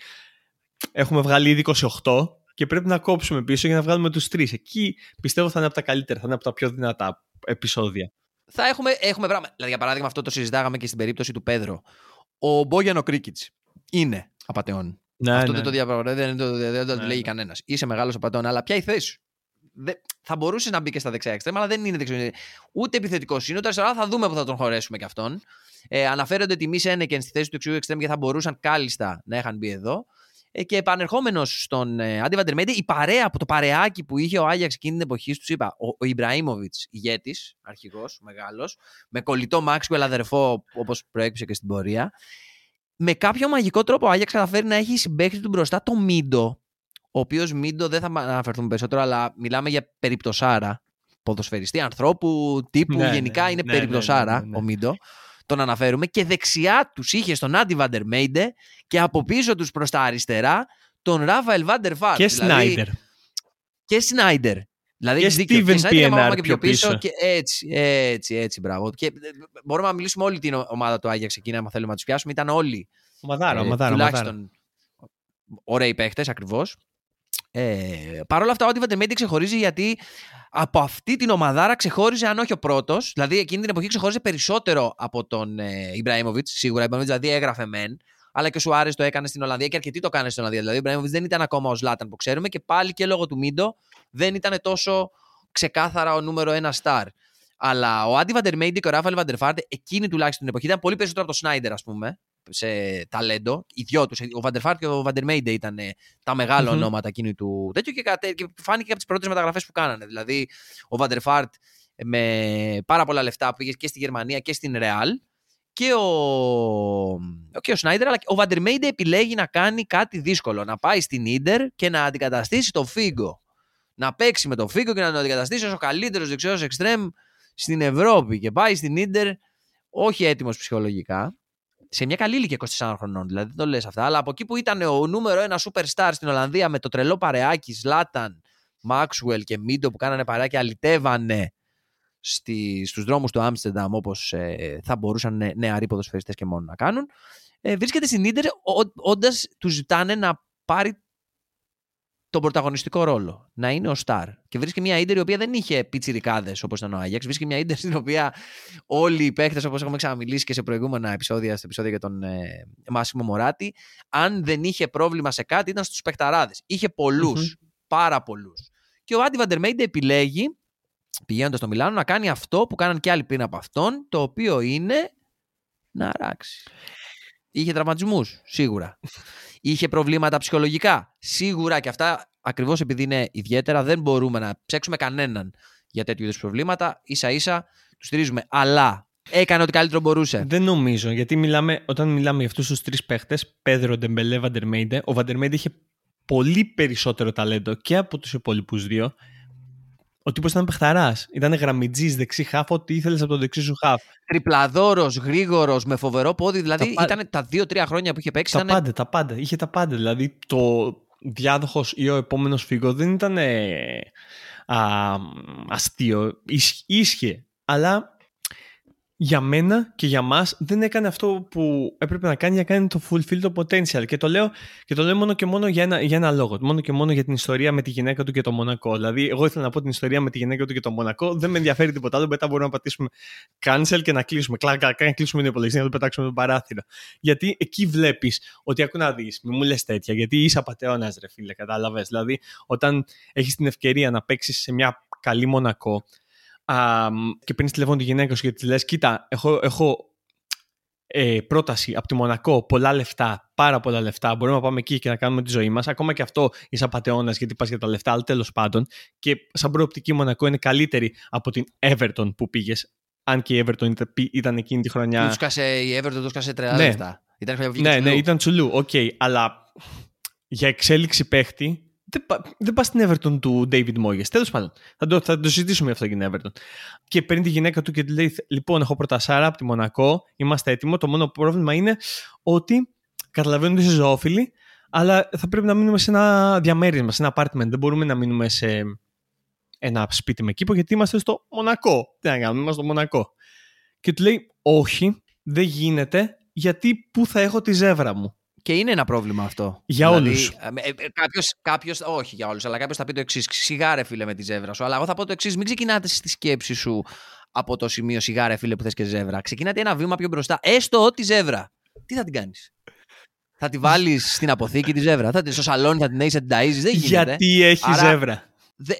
έχουμε βγάλει ήδη 28 και πρέπει να κόψουμε πίσω για να βγάλουμε τους τρεις. Εκεί πιστεύω θα είναι από τα καλύτερα, θα είναι από τα πιο δυνατά επεισόδια. Θα έχουμε, έχουμε πράγματα. Δηλαδή, για παράδειγμα, αυτό το συζητάγαμε και στην περίπτωση του Πέδρο. Ο Μπόγιανο Κρίκιτ είναι απαταιών. Ναι, αυτό ναι. δεν το διαπραγματεύει, δεν το, δεν το ναι, λέει ναι. κανένας. Είσαι μεγάλος απαταιών, αλλά ποια η θέση σου; Θα μπορούσε να μπει και στα δεξιά εξτρέμ, αλλά δεν είναι δεξιό. Ούτε επιθετικός είναι, ούτε αριστερά. Θα δούμε που θα τον χωρέσουμε κι αυτόν. Ε, αναφέρονται τιμή Σένεκεν στη θέση του δεξιού εξτρέμ και θα μπορούσαν κάλλιστα να είχαν μπει εδώ. Ε, και επανερχόμενος στον ε, Άντι Βαντερμέντε, η παρέα από το παρεάκι που είχε ο Άγιαξ εκείνη την εποχή, του είπα, ο, ο Ιμπραήμοβιτς, ηγέτης, αρχηγός, μεγάλος, με κολλητό Μάξουελ αδερφό, όπως προέκυψε και στην πορεία. Με κάποιο μαγικό τρόπο ο Άγιαξ καταφέρει να έχει συμπέχτη του μπροστά το Μίντο, ο οποίος Μίντο δεν θα αναφερθούμε περισσότερο, αλλά μιλάμε για περιπτωσάρα ποδοσφαιριστή, ανθρώπου, τύπου. Ναι, γενικά ναι, είναι ναι, περιπτωσάρα ναι, ναι, ο Μίντο. Τον αναφέρουμε. Και δεξιά τους είχε στον Άντι Βαντερμέιντε και από πίσω τους προς τα αριστερά τον Ράφαελ Βαντερφάρ. Και δηλαδή, Σνάιντερ. Και Σνάιντερ. Δηλαδή και Steven PNR και πιο πίσω. Και έτσι, έτσι, έτσι, μπράβο. Και ε, μπορούμε να μιλήσουμε όλη την ομάδα του Άγιαξ εκείνα, αν θέλουμε να τους πιάσουμε. Ήταν όλοι. Ομαδάρα, ε, ομαδάρα, τουλάχιστον ωραίοι παίχτες ακριβώς. Ε, Παρ' όλα αυτά, ο Άντι ξεχωρίζει γιατί από αυτή την ομαδάρα ξεχώριζε, αν όχι ο πρώτος. Δηλαδή, εκείνη την εποχή ξεχώριζε περισσότερο από τον ε, Ιμπραήμοβιτς. Σίγουρα, ο Ιμπραήμοβιτς δηλαδή έγραφε μεν. Αλλά και ο Σουάρες το έκανε στην Ολλανδία και αρκετοί το έκανε στην Ολλανδία. Δηλαδή, ο Ιμπραήμοβιτς δεν ήταν ακόμα ο Λάταν που ξέρουμε και πάλι και λόγω του Μίντο δεν ήταν τόσο ξεκάθαρα ο νούμερο ένα στάρ. Αλλά ο Άντι Βαντερμέιντι και ο Ράφαλ Βαντερφάρντε εκείνη τουλάχιστον την εποχή ήταν πολύ περισσότερο από το Σνάιντερ, ας πούμε σε ταλέντο. Οι δυο τους, ο Βαντερφάρτ και ο Βαντερμέιντε ήταν τα μεγάλα mm-hmm. ονόματα εκείνη του τέτοιου και, κατε, και φάνηκε από τις πρώτες μεταγραφές που κάνανε. Δηλαδή, ο Βαντερφάρτ με πάρα πολλά λεφτά πήγε και στη Γερμανία και στην Ρεάλ. Και ο, και ο Σνάιντερ, αλλά ο Βαντερμέιντε επιλέγει να κάνει κάτι δύσκολο. Να πάει στην ντερ και να αντικαταστήσει τον Φίγκο. Να παίξει με τον Φίγκο και να τον αντικαταστήσει ω ο καλύτερος δεξιός εξτρέμ στην Ευρώπη. Και πάει στην ντερ όχι έτοιμος ψυχολογικά σε μια καλή ηλικία 24 χρονών, δηλαδή δεν το λες αυτά, αλλά από εκεί που ήταν ο νούμερο ένα superstar στην Ολλανδία με το τρελό παρεάκι Σλάταν, Μάξουελ και Μίντο που κάνανε παρεάκι, αλυτεύανε στη, στους δρόμους του Άμστερνταμ όπως ε, θα μπορούσαν νεαροί ποδοσφαιριστές και μόνο να κάνουν, ε, βρίσκεται στην Ίντερ όντας τους ζητάνε να πάρει τον πρωταγωνιστικό ρόλο. Να είναι ο Σταρ. Και βρίσκει μια ίντερ η οποία δεν είχε πιτσιρικάδες όπως ήταν ο Άγιαξ. Βρίσκει μια ίντερ στην οποία όλοι οι παίχτες, όπως έχουμε ξαναμιλήσει και σε προηγούμενα επεισόδια, στα επεισόδια για τον ε, Μάσιμο Μωράτη, αν δεν είχε πρόβλημα σε κάτι, ήταν στους παιχταράδες. Είχε πάρα πολλούς. Και ο Άντι Βαντερμέιντε επιλέγει, πηγαίνοντας στο Μιλάνο, να κάνει αυτό που κάναν και άλλοι πριν από αυτόν, το οποίο είναι να αράξει. Είχε τραυματισμούς, σίγουρα. Είχε προβλήματα ψυχολογικά, σίγουρα και αυτά ακριβώς επειδή είναι ιδιαίτερα, δεν μπορούμε να ψέξουμε κανέναν για τέτοιου είδους προβλήματα. σα ίσα τους στηρίζουμε. Αλλά έκανε ό,τι καλύτερο μπορούσε. Δεν νομίζω, γιατί μιλάμε, όταν μιλάμε για αυτούς τους τρεις παίχτες, Πέδρο, Ντεμπελέ, Βαντερμέιντε, ο Βαντερμέιντε είχε πολύ περισσότερο ταλέντο και από τους υπόλοιπους δύο. Ο τύπος ήταν παιχταράς. Ήταν γραμμιτζής, δεξί χάφ, ό,τι ήθελες από το δεξί σου χάφ. Τριπλαδόρος, γρήγορος, με φοβερό πόδι. Δηλαδή τα ήταν τα δύο-τρία χρόνια που είχε παίξει. Τα ήταν... πάντα, τα πάντα. Είχε τα πάντα. Δηλαδή το διάδοχος ή ο επόμενος φύγος δεν ήταν α, αστείο. Ίσχυε. Αλλά για μένα και για μας δεν έκανε αυτό που έπρεπε να κάνει για να κάνει το fulfill το potential. Και το λέω, και το λέω μόνο και μόνο για ένα, για ένα λόγο. Μόνο και μόνο για την ιστορία με τη γυναίκα του και το Μονακό. Δηλαδή εγώ ήθελα να πω την ιστορία με τη γυναίκα του και το Μονακό. Δεν με ενδιαφέρει τίποτα άλλο. Μετά μπορούμε να πατήσουμε cancel και να κλείσουμε. Κλάκα να κλείσουμε την υπολογιστή να το πετάξουμε τον παράθυρο. Γιατί εκεί βλέπεις ότι ακού να δεις μην μου λες τέτοια γιατί είσαι απαταιώνας ρε φίλε κατάλαβες. Δηλαδή όταν έχεις την ευκαιρία να παίξεις σε μια καλή Μονακό α, και παίρνεις τηλέφωνο τη γυναίκα σου και της λες: Κοίτα, έχω, έχω ε, πρόταση από τη Μονακό, πολλά λεφτά, πάρα πολλά λεφτά. Μπορούμε να πάμε εκεί και να κάνουμε τη ζωή μας. Ακόμα και αυτό είσαι απατεώνας γιατί πας για τα λεφτά, αλλά τέλος πάντων. Και σαν προοπτική Μονακό είναι καλύτερη από την Everton που πήγες. Αν και η Everton ήταν εκείνη τη χρονιά. Τους κase, η Everton τους έσκασε 30 ναι. λεφτά. Ήταν ναι, ναι, ήταν τσουλού. Οκ, okay, αλλά για εξέλιξη παίχτη δεν, δεν πας στην Everton του David Moyes. Τέλος πάντων, θα το, θα το συζητήσουμε αυτό για την Everton. Και παίρνει τη γυναίκα του και τη λέει: Λοιπόν, έχω πρωτασάρα από τη Μονακό, είμαστε έτοιμοι. Το μόνο πρόβλημα είναι ότι καταλαβαίνω ότι είσαι ζωόφιλοι, αλλά θα πρέπει να μείνουμε σε ένα διαμέρισμα, σε ένα apartment. Δεν μπορούμε να μείνουμε σε ένα σπίτι με κήπο, γιατί είμαστε στο Μονακό. Τι να κάνουμε, είμαστε στο Μονακό. Και του λέει: Όχι, δεν γίνεται, γιατί πού θα έχω τη ζεύρα μου. Και είναι ένα πρόβλημα αυτό. Για δηλαδή, όλους. Ε, ε, κάποιος, όχι για όλους, αλλά κάποιος θα πει το εξής. Σιγάρε, φίλε, με τη ζεύρα σου. Αλλά εγώ θα πω το εξής. Μην ξεκινάτε στη σκέψη σου από το σημείο σιγάρε, φίλε, που θες και ζεύρα. Ξεκινάτε ένα βήμα πιο μπροστά. Έστω ότι ζεύρα. Τι θα την κάνεις; Θα τη βάλεις στην αποθήκη τη ζεύρα; Θα την στο σαλόνι, θα την έχεις, θα την ταΐζεις; Δεν γίνεται. Γιατί έχει ζεύρα.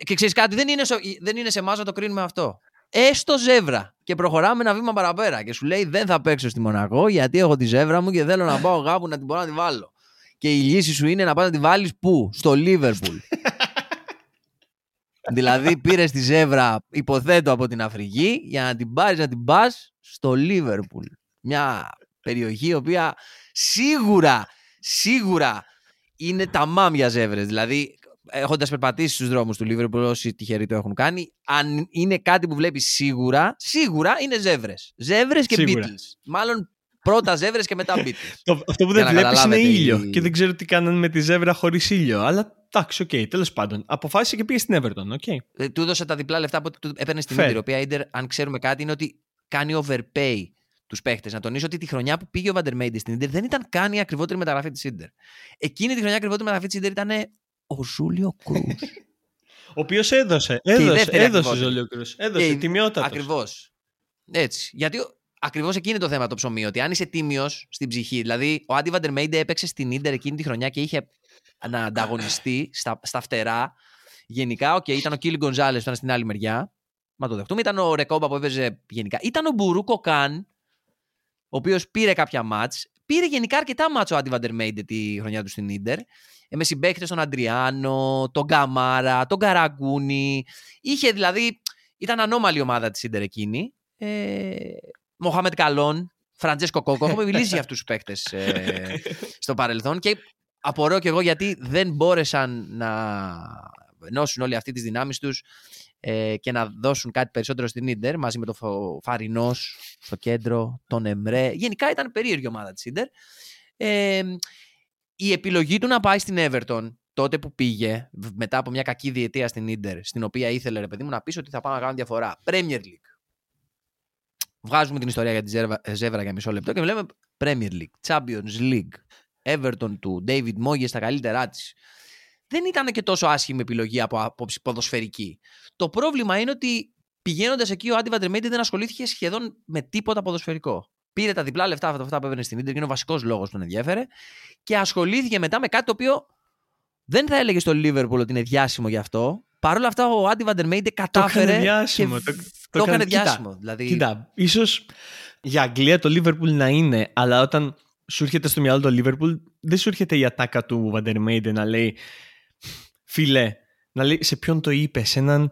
και ξέρεις κάτι, δεν είναι, δεν είναι σε εμάς να το κρίνουμε αυτό έστω ζεύρα. Και προχωράμε ένα βήμα παραπέρα. Και σου λέει: Δεν θα παίξω στη Μονακό γιατί έχω τη ζεύρα μου και θέλω να πάω κάπου να την μπορώ να την βάλω. Και η λύση σου είναι να πας να την βάλεις πού, στο Λίβερπουλ. (laughs) δηλαδή πήρες τη ζέβρα, υποθέτω από την Αφρική, για να την πάρεις να την πας στο Λίβερπουλ. Μια περιοχή η οποία σίγουρα, σίγουρα είναι τίγκα με ζέβρες. Δηλαδή έχοντας περπατήσει στους δρόμους του Λίβερπουλ, όσοι τυχεροί το έχουν κάνει, αν είναι κάτι που βλέπει σίγουρα, σίγουρα είναι ζέβρες. Ζέβρες και Beatles. Μάλλον πρώτα ζέβρες και μετά Beatles. (laughs) Αυτό που δεν βλέπεις είναι ήλιο. Και δεν ξέρω τι κάνανε με τη ζέβρα χωρίς ήλιο. Αλλά εντάξει, οκ, okay, τέλος πάντων. Αποφάσισε και πήγε στην Everton. Okay. Ε, του έδωσε τα διπλά λεφτά που του έπαιρνε στην Ίντερ. Η οποία Ίντερ, αν ξέρουμε κάτι, είναι ότι κάνει overpay τους παίχτες. Να τονίσω ότι τη χρονιά που πήγε ο Βαντερμέιντε στην Ίντερ δεν ήταν καν η ακριβότερη μεταγραφή της Ίντερ. Εκείνη τη χρονιά η ακριβότερη μεταγραφή της Ίντερ ήταν ο Ζούλιο Κρούζ. ο οποίος έδωσε. Έδωσε, έδωσε Ζούλιο Κρούζ. Έδωσε τιμιότατος. Ακριβώς. Έτσι. Γιατί ακριβώς εκείνη το θέμα το ψωμί. Ότι αν είσαι τίμιος στην ψυχή. Δηλαδή, ο Άντι Βαντερμέιντε έπαιξε στην Ίντερ εκείνη τη χρονιά και είχε να ανταγωνιστεί στα, στα φτερά. Γενικά, οκ, okay, ήταν ο Κίλι Γκονζάλες που ήταν στην άλλη μεριά. Μα το δεχτούμε. Ήταν ο Ρεκόμπα που έπαιζε γενικά. Ήταν ο Μπουρούκ Οκάν, ο οποίος πήρε κάποια ματς. Πήρε γενικά αρκετά ματς ο Άντι Βαν ντερ Μέιντε τη χρονιά του στην Ίντερ, ε, με συμπαίχτε τον Αντριάνο, τον Καμάρα, τον Καραγκούνη. Είχε δηλαδή, ήταν ανώμαλη ομάδα της Ίντερ εκείνη. Ε, Μοχάμετ Καλόν, Φραντζέσκο Κόκο. Έχουμε μιλήσει για αυτούς τους παίχτε ε, στο παρελθόν και απορώ κι εγώ γιατί δεν μπόρεσαν να ενώσουν όλοι αυτοί τις δυνάμεις τους ε, και να δώσουν κάτι περισσότερο στην Ιντερ μαζί με τον Φαρινός στο κέντρο, τον Εμρέ. Γενικά ήταν περίεργη ομάδα της Ιντερ. Ε, η επιλογή του να πάει στην Everton τότε που πήγε, μετά από μια κακή διετία στην Ίντερ, στην οποία ήθελε ρε παιδί μου να πεις ότι θα πάμε να κάνουμε διαφορά. Premier League. Βγάζουμε την ιστορία για τη Ζεύρα για μισό λεπτό και βλέπουμε Premier League, Champions League, Everton του David Moyes στα καλύτερά της. δεν ήταν και τόσο άσχημη επιλογή από άποψη ποδοσφαιρική. Το πρόβλημα είναι ότι πηγαίνοντας εκεί ο Άντι Βαντερμέιντε δεν ασχολήθηκε σχεδόν με τίποτα ποδοσφαιρικό. Πήρε τα διπλά λεφτά αυτά που έβαινε στην Ιντερ και είναι ο βασικός λόγος που τον ενδιαφέρε και ασχολήθηκε μετά με κάτι το οποίο δεν θα έλεγε στο Λίβερπουλ ότι είναι διάσημο γι' αυτό. Παρ' όλα αυτά ο Άντι Βαντερμέιντε κατάφερε. Το έκανε διάσημο. Και... Το, το, το έκανε διάσημο. Κοίτα, δηλαδή... κοίτα, ίσως για Αγγλία το Λίβερπουλ να είναι, αλλά όταν σου έρχεται στο μυαλό το Λίβερπουλ, δεν σου έρχεται η ατάκα του Βαντερμέιντε να λέει Φίλε, να λέει σε ποιον το είπε, σε έναν.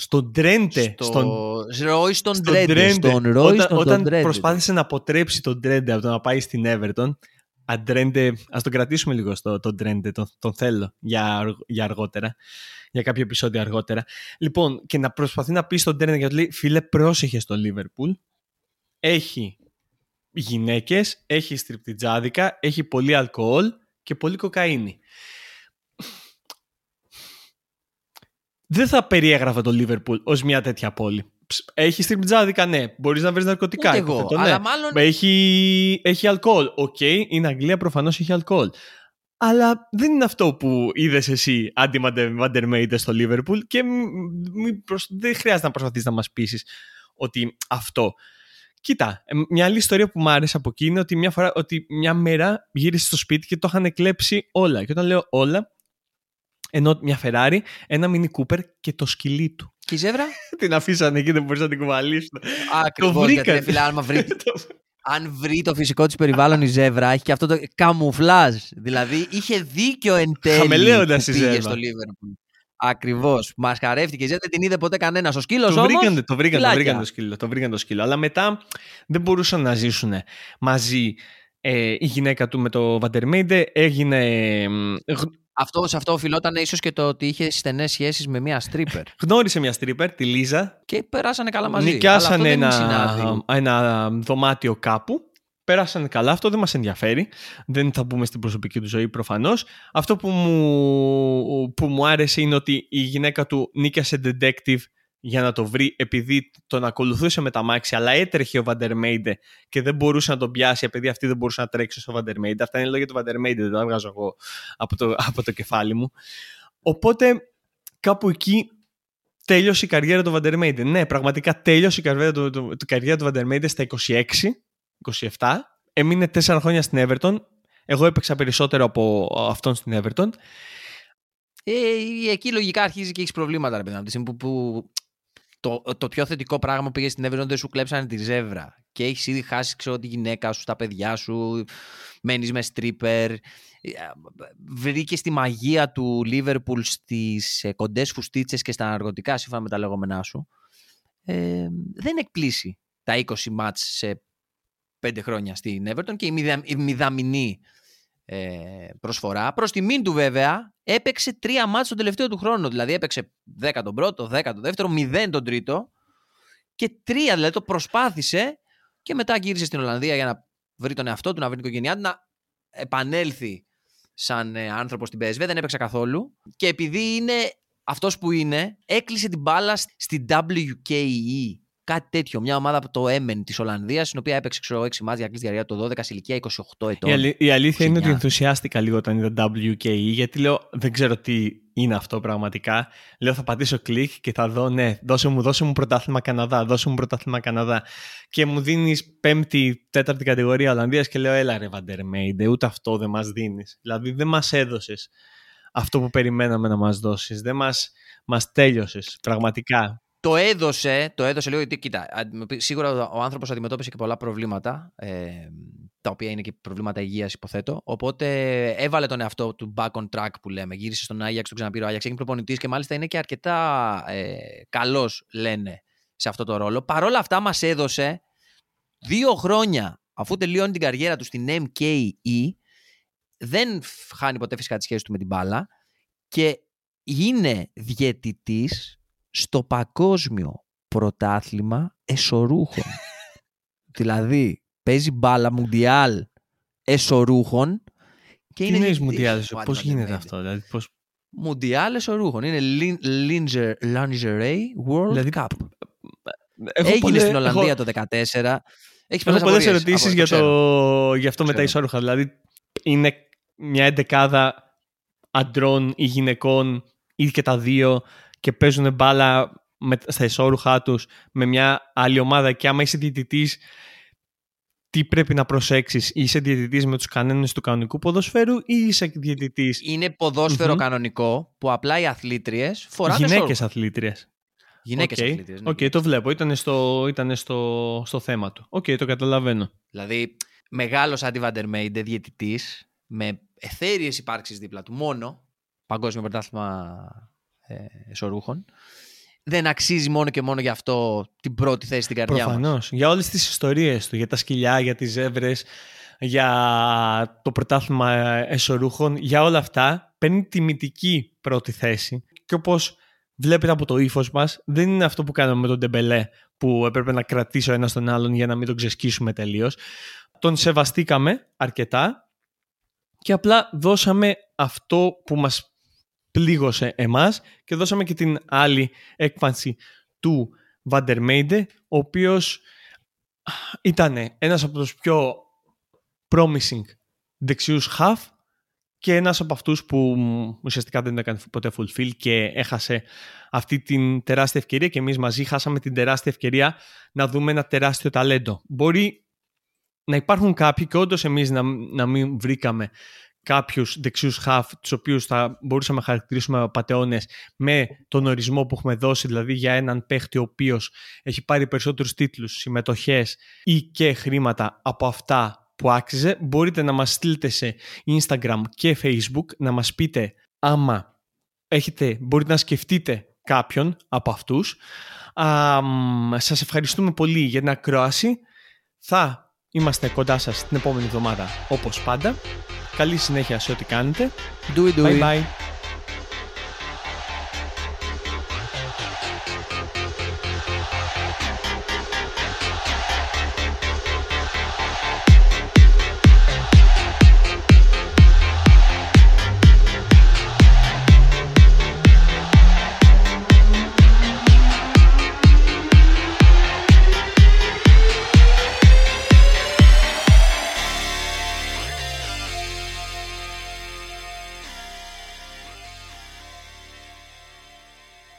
Στον Τρέντε. Στο... Στον Ρόι στον Τρέντε. Στον Ρόι όταν, όταν προσπάθησε να αποτρέψει τον Τρέντε από το να πάει στην Everton, Αντρέντε, ας τον κρατήσουμε λίγο στο τον Τρέντε, τον, τον θέλω για, για αργότερα, για κάποιο επεισόδιο αργότερα. Λοιπόν, και να προσπαθεί να πει στον Τρέντε γιατί λέει, φίλε, πρόσεχε στο Λίβερπουλ. Έχει γυναίκες, έχει στριπτιτζάδικα, έχει πολύ αλκοόλ και πολύ κοκαΐνη. Δεν θα περιέγραφα το Λίβερπουλ ως μια τέτοια πόλη. Έχει στριπτιτζάδικα, ναι. Μπορείς να βρεις ναρκωτικά. Ούτε εγώ, ναι. αλλά μάλλον... Έχει, έχει αλκοόλ. OK, okay, είναι Αγγλία, προφανώς έχει αλκοόλ. Αλλά δεν είναι αυτό που είδες εσύ αντι Βαντερμέιντε στο Λίβερπουλ και δεν χρειάζεται να προσπαθείς να μας πείσεις ότι αυτό. Κοίτα, ε, μια άλλη ιστορία που μου άρεσε από εκεί είναι ότι μια, φορά, ότι μια μέρα γύρισε στο σπίτι και το είχαν κλέψει όλα. Και όταν λέω όλα, ενώ μια Ferrari, ένα Mini Cooper και το σκυλί του. Και η ζεύρα; (laughs) την αφήσανε εκεί, δεν μπορείς να την κουβαλήσουν. Ακριβώς. Γιατί φίλε, αν βρει, (laughs) αν βρει το φυσικό της περιβάλλον η ζεύρα, έχει και αυτό το καμουφλάζ. Δηλαδή είχε δίκιο εν τέλει. Χαμελέοντας η ζεύρα. στο Liverpool. Ακριβώς. Μας χαρεύτηκε. Δεν την είδε ποτέ κανένας. Ο σκύλος το, βρήκαν, το, βρήκαν, το, βρήκαν το, σκύλο, το βρήκαν το σκύλο. Αλλά μετά δεν μπορούσαν να ζήσουν μαζί ε, η γυναίκα του με το Βαντερμέιντε. Έγινε. Αυτό, σε αυτό οφειλόταν ίσως και το ότι είχε στενές σχέσεις με μια stripper. (laughs) Γνώρισε μια stripper, τη Λίζα. Και περάσανε καλά μαζί. Νοικιάσανε ένα, ένα δωμάτιο κάπου πέρασαν καλά, αυτό δεν μας ενδιαφέρει. Δεν θα μπούμε στην προσωπική του ζωή προφανώς. Αυτό που μου, που μου άρεσε είναι ότι η γυναίκα του νίκιασε detective για να το βρει επειδή τον ακολουθούσε με τα μάξι αλλά έτρεχε ο Βαντερμέιντε και δεν μπορούσε να τον πιάσει επειδή αυτή δεν μπορούσε να τρέξει στο Βαντερμέιντε. Αυτά είναι λόγια του Βαντερμέιντε, δεν τα βγάζω εγώ από το, από το κεφάλι μου. Οπότε κάπου εκεί τέλειωσε η καριέρα του Βαντερμέιντε. Ναι, πραγματικά τέλειωσε η καριέρα του, του, του, καριέρα του Βαντερμέιντε στα 26 27. Έμεινε 4 χρόνια στην Everton. Εγώ έπαιξα περισσότερο από αυτόν στην Everton. Ε, εκεί λογικά αρχίζει και έχεις προβλήματα, ρε παιδί μου. Που, που το, το πιο θετικό πράγμα που πήγες στην Everton δεν σου κλέψανε τη ζεύρα. Και έχεις ήδη χάσει ξέρω, τη γυναίκα σου, τα παιδιά σου, μένεις με στρίπερ. Βρήκες τη μαγεία του Λίβερπουλ στις ε, κοντές φουστίτσες και στα ναρκωτικά, σύμφωνα με τα λεγόμενά σου. Ε, δεν εκπλήσει τα 20 μάτς σε πέντε χρόνια στην Everton και η, μηδα, η μηδαμινή ε, προσφορά. Προς τιμήν του βέβαια έπαιξε τρία μάτς τον τελευταίο του χρόνο. Δηλαδή έπαιξε 10 τον πρώτο, 10 τον δεύτερο, 0 τον τρίτο και τρία δηλαδή το προσπάθησε και μετά γύρισε στην Ολλανδία για να βρει τον εαυτό του, να βρει την οικογένειά του, να επανέλθει σαν ε, άνθρωπο στην PSV. Δεν έπαιξε καθόλου. Και επειδή είναι αυτός που είναι, έκλεισε την μπάλα στην WKE Κάτι τέτοιο. Μια ομάδα από το Έμεν της Ολλανδίας, στην οποία έπαιξε ξέρω, 6 μάτια για διάρκεια το 12 σε ηλικία 28 ετών. Η, αλη... η αλήθεια 29. είναι ότι ενθουσιάστηκα λίγο όταν είδα WKE, γιατί λέω δεν ξέρω τι είναι αυτό πραγματικά. Λέω θα πατήσω κλικ και θα δω, ναι, δώσε μου, δώσε μου πρωτάθλημα Καναδά, δώσε μου πρωτάθλημα Καναδά. Και μου δίνεις πέμπτη, τέταρτη κατηγορία Ολλανδίας και λέω, έλα ρε Βαντερμέιντε, ούτε αυτό δεν μας δίνεις. Δηλαδή δεν μας έδωσες αυτό που περιμέναμε να μας δώσεις. Δεν μας μας τέλειωσες πραγματικά το έδωσε, το έδωσε λίγο γιατί κοίτα, σίγουρα ο άνθρωπος αντιμετώπισε και πολλά προβλήματα, ε, τα οποία είναι και προβλήματα υγείας υποθέτω, οπότε έβαλε τον εαυτό του back on track που λέμε, γύρισε στον Άγιαξ, τον ξαναπήρε ο Άγιαξ, έγινε προπονητής και μάλιστα είναι και αρκετά ε, καλός λένε σε αυτό το ρόλο. Παρ' όλα αυτά μας έδωσε δύο χρόνια αφού τελειώνει την καριέρα του στην MKE, δεν χάνει ποτέ φυσικά τη σχέση του με την μπάλα και είναι διαιτητής στο παγκόσμιο πρωτάθλημα εσωρούχων. (laughs) δηλαδή, παίζει μπάλα μουντιάλ εσωρούχων και Τι είναι μουντιάλ, πώς γίνεται αυτό, δηλαδή πώς... Μουντιάλ εσωρούχων, είναι lingerie World δηλαδή, Cup. Έχω Έγινε στην Ολλανδία έχω... το 2014. Έχεις Έχω πολλές ερωτήσεις για, το... για αυτό με τα ισόρουχα. Δηλαδή, είναι μια εντεκάδα αντρών ή γυναικών ή και τα δύο και παίζουν μπάλα με, στα ισόρουχά τους με μια άλλη ομάδα και άμα είσαι διαιτητής τι πρέπει να προσέξεις είσαι διαιτητής με τους κανόνες του κανονικού ποδοσφαίρου ή είσαι διαιτητής; Είναι κανονικό που απλά οι αθλήτριες φοράνε Γυναίκες αθλήτριες Γυναίκες okay. αθλήτριες. Οκ, okay, το βλέπω. Ήταν στο, ήταν στο, στο θέμα του. Οκ, okay, το καταλαβαίνω. Δηλαδή, μεγάλος αντιβαντερ διαιτητής, με εθέριε υπάρξεις δίπλα του μόνο, παγκόσμιο πρωτάθλημα ε, εσωρούχων, δεν αξίζει μόνο και μόνο γι' αυτό την πρώτη θέση στην καρδιά Προφανώς. Προφανώς. Για όλες τις ιστορίες του, για τα σκυλιά, για τις ζεύρες, για το πρωτάθλημα εσωρούχων, για όλα αυτά, παίρνει τιμητική πρώτη θέση. Και όπως βλέπετε από το ύφος μας, δεν είναι αυτό που κάναμε με τον Ντεμπελέ, που έπρεπε να κρατήσει ο ένα τον άλλον για να μην τον ξεσκίσουμε τελείως. Τον σεβαστήκαμε αρκετά και απλά δώσαμε αυτό που μας πλήγωσε εμάς και δώσαμε και την άλλη έκφανση του Βαντερμέιντε, ο οποίος ήταν ένας από τους πιο promising δεξιούς half και ένας από αυτούς που ουσιαστικά δεν έκανε ποτέ fulfill και έχασε αυτή την τεράστια ευκαιρία και εμείς μαζί χάσαμε την τεράστια ευκαιρία να δούμε ένα τεράστιο ταλέντο. Μπορεί να υπάρχουν κάποιοι και όντως εμείς να, να μην βρήκαμε κάποιους δεξιούς χαφ τους οποίους θα μπορούσαμε να χαρακτηρίσουμε πατεώνες με τον ορισμό που έχουμε δώσει δηλαδή για έναν παίχτη ο οποίος έχει πάρει περισσότερους τίτλους, συμμετοχές ή και χρήματα από αυτά που άξιζε. Μπορείτε να μας στείλετε σε Instagram και Facebook να μας πείτε άμα έχετε, μπορείτε να σκεφτείτε κάποιον από αυτούς. Α, σας ευχαριστούμε πολύ για την ακρόαση. Θα είμαστε κοντά σας την επόμενη εβδομάδα όπως πάντα. Καλή συνέχεια σε ό,τι κάνετε. Do it, do bye bye.